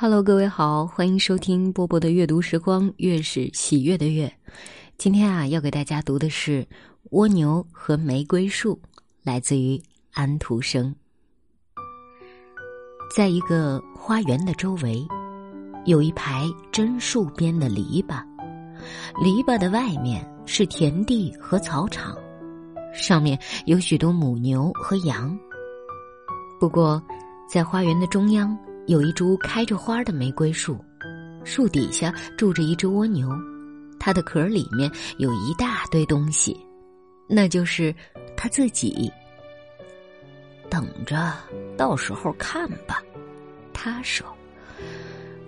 Hello，各位好，欢迎收听波波的阅读时光，月是喜悦的月。今天啊，要给大家读的是《蜗牛和玫瑰树》，来自于安徒生。在一个花园的周围，有一排榛树边的篱笆，篱笆的外面是田地和草场，上面有许多母牛和羊。不过，在花园的中央。有一株开着花的玫瑰树，树底下住着一只蜗牛，它的壳里面有一大堆东西，那就是它自己。等着，到时候看吧，他说：“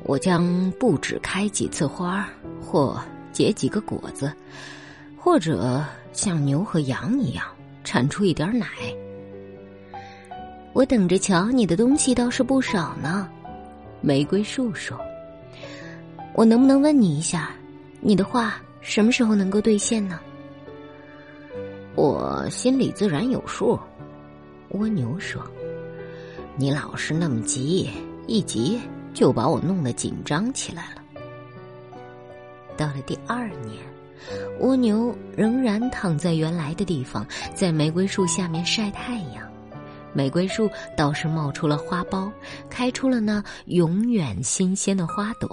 我将不止开几次花，或结几个果子，或者像牛和羊一样产出一点奶。”我等着瞧，你的东西倒是不少呢。玫瑰树说：“我能不能问你一下，你的话什么时候能够兑现呢？”我心里自然有数。蜗牛说：“你老是那么急，一急就把我弄得紧张起来了。”到了第二年，蜗牛仍然躺在原来的地方，在玫瑰树下面晒太阳。玫瑰树倒是冒出了花苞，开出了那永远新鲜的花朵。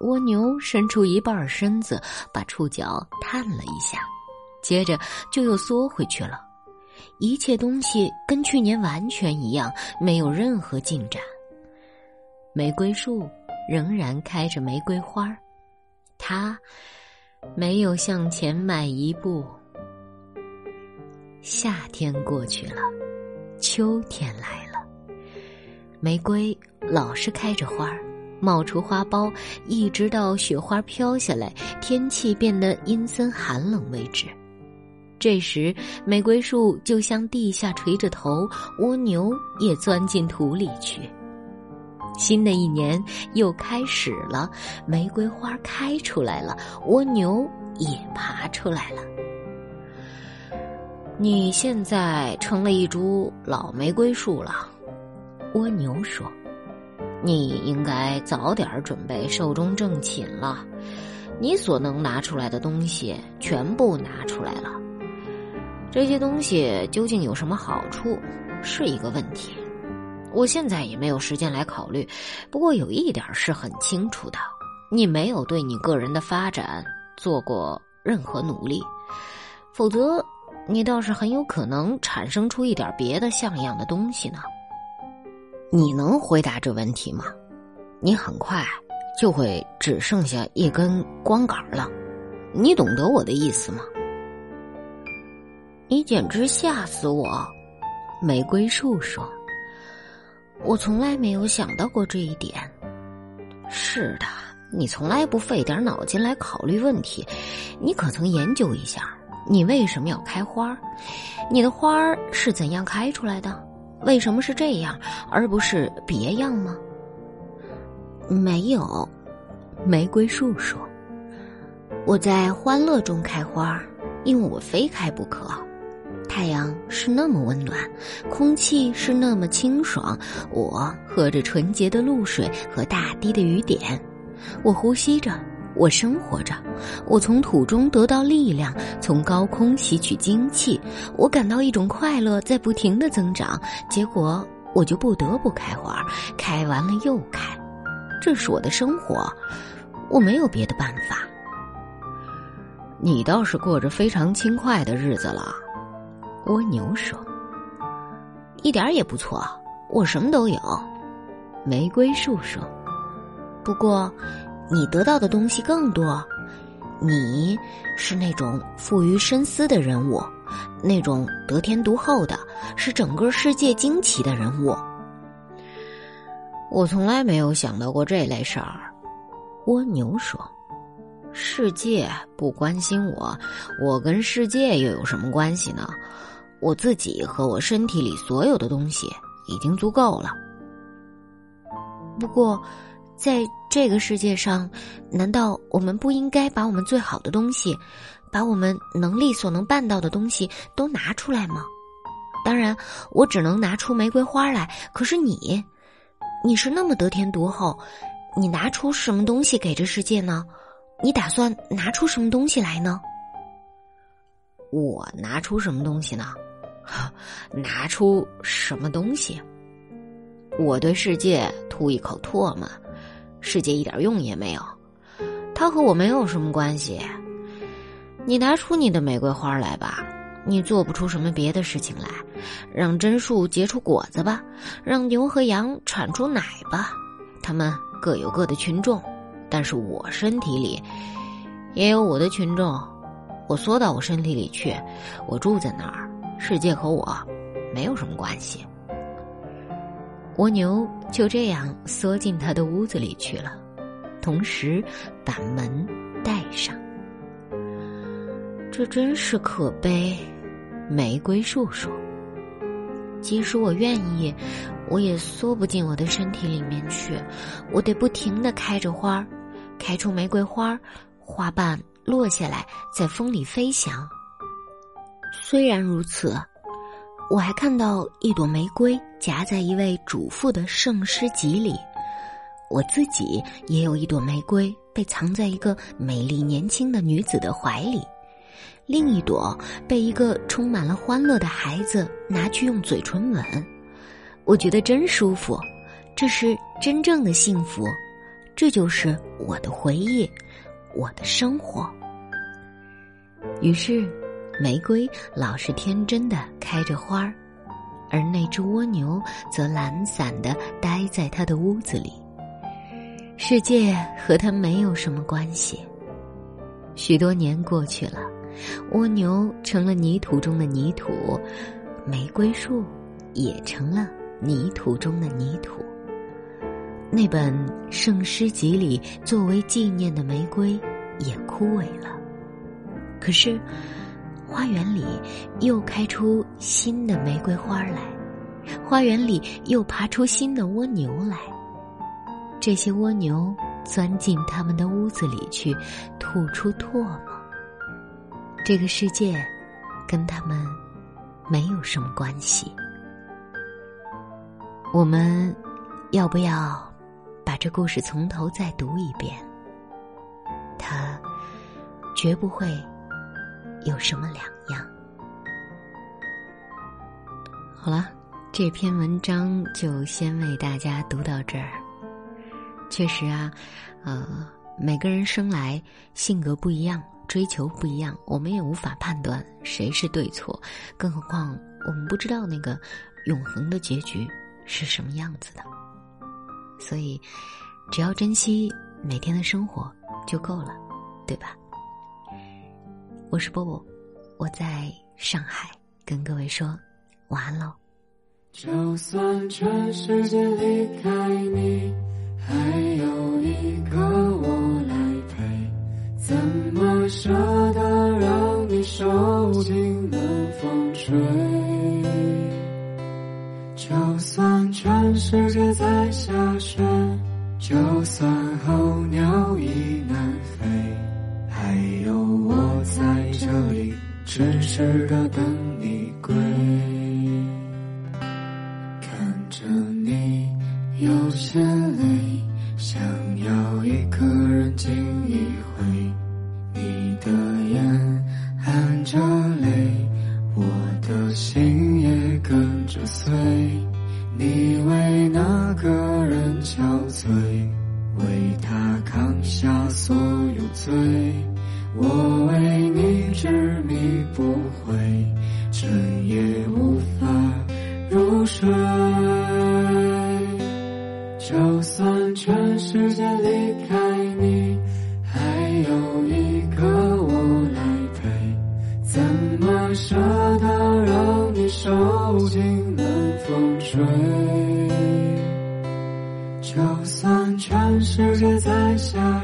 蜗牛伸出一半身子，把触角探了一下，接着就又缩回去了。一切东西跟去年完全一样，没有任何进展。玫瑰树仍然开着玫瑰花，它没有向前迈一步。夏天过去了。秋天来了，玫瑰老是开着花儿，冒出花苞，一直到雪花飘下来，天气变得阴森寒冷为止。这时，玫瑰树就向地下垂着头，蜗牛也钻进土里去。新的一年又开始了，玫瑰花开出来了，蜗牛也爬出来了。你现在成了一株老玫瑰树了，蜗牛说：“你应该早点准备寿终正寝了。你所能拿出来的东西全部拿出来了。这些东西究竟有什么好处，是一个问题。我现在也没有时间来考虑。不过有一点是很清楚的：你没有对你个人的发展做过任何努力，否则。”你倒是很有可能产生出一点别的像样的东西呢。你能回答这问题吗？你很快就会只剩下一根光杆了。你懂得我的意思吗？你简直吓死我！玫瑰树说：“我从来没有想到过这一点。”是的，你从来不费点脑筋来考虑问题。你可曾研究一下？你为什么要开花？你的花儿是怎样开出来的？为什么是这样，而不是别样吗？没有，玫瑰树说：“我在欢乐中开花，因为我非开不可。太阳是那么温暖，空气是那么清爽，我喝着纯洁的露水和大滴的雨点，我呼吸着。”我生活着，我从土中得到力量，从高空吸取精气，我感到一种快乐在不停的增长，结果我就不得不开花，开完了又开，这是我的生活，我没有别的办法。你倒是过着非常轻快的日子了，蜗牛说。一点也不错，我什么都有。玫瑰树说。不过。你得到的东西更多，你是那种富于深思的人物，那种得天独厚的，是整个世界惊奇的人物。我从来没有想到过这类事儿，蜗牛说：“世界不关心我，我跟世界又有什么关系呢？我自己和我身体里所有的东西已经足够了。不过。”在这个世界上，难道我们不应该把我们最好的东西，把我们能力所能办到的东西都拿出来吗？当然，我只能拿出玫瑰花来。可是你，你是那么得天独厚，你拿出什么东西给这世界呢？你打算拿出什么东西来呢？我拿出什么东西呢？拿出什么东西？我对世界吐一口唾沫，世界一点用也没有，它和我没有什么关系。你拿出你的玫瑰花来吧，你做不出什么别的事情来，让榛树结出果子吧，让牛和羊产出奶吧，它们各有各的群众，但是我身体里也有我的群众，我缩到我身体里去，我住在那儿，世界和我没有什么关系。蜗牛就这样缩进他的屋子里去了，同时把门带上。这真是可悲，玫瑰树说：“即使我愿意，我也缩不进我的身体里面去。我得不停的开着花儿，开出玫瑰花儿，花瓣落下来，在风里飞翔。虽然如此。”我还看到一朵玫瑰夹在一位主妇的圣诗集里，我自己也有一朵玫瑰被藏在一个美丽年轻的女子的怀里，另一朵被一个充满了欢乐的孩子拿去用嘴唇吻。我觉得真舒服，这是真正的幸福，这就是我的回忆，我的生活。于是。玫瑰老是天真的开着花儿，而那只蜗牛则懒散的待在它的屋子里。世界和它没有什么关系。许多年过去了，蜗牛成了泥土中的泥土，玫瑰树也成了泥土中的泥土。那本圣诗集里作为纪念的玫瑰也枯萎了。可是。花园里又开出新的玫瑰花来，花园里又爬出新的蜗牛来。这些蜗牛钻进他们的屋子里去，吐出唾沫。这个世界跟他们没有什么关系。我们要不要把这故事从头再读一遍？他绝不会。有什么两样？好了，这篇文章就先为大家读到这儿。确实啊，呃，每个人生来性格不一样，追求不一样，我们也无法判断谁是对错。更何况我们不知道那个永恒的结局是什么样子的。所以，只要珍惜每天的生活就够了，对吧？我是波波，我在上海跟各位说晚安喽。就算全世界离开你，还有一个我来陪，怎么舍得让你受尽冷风吹？是个灯入睡。就算全世界离开你，还有一个我来陪，怎么舍得让你受尽冷风吹？就算全世界在下。